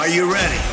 Are you ready?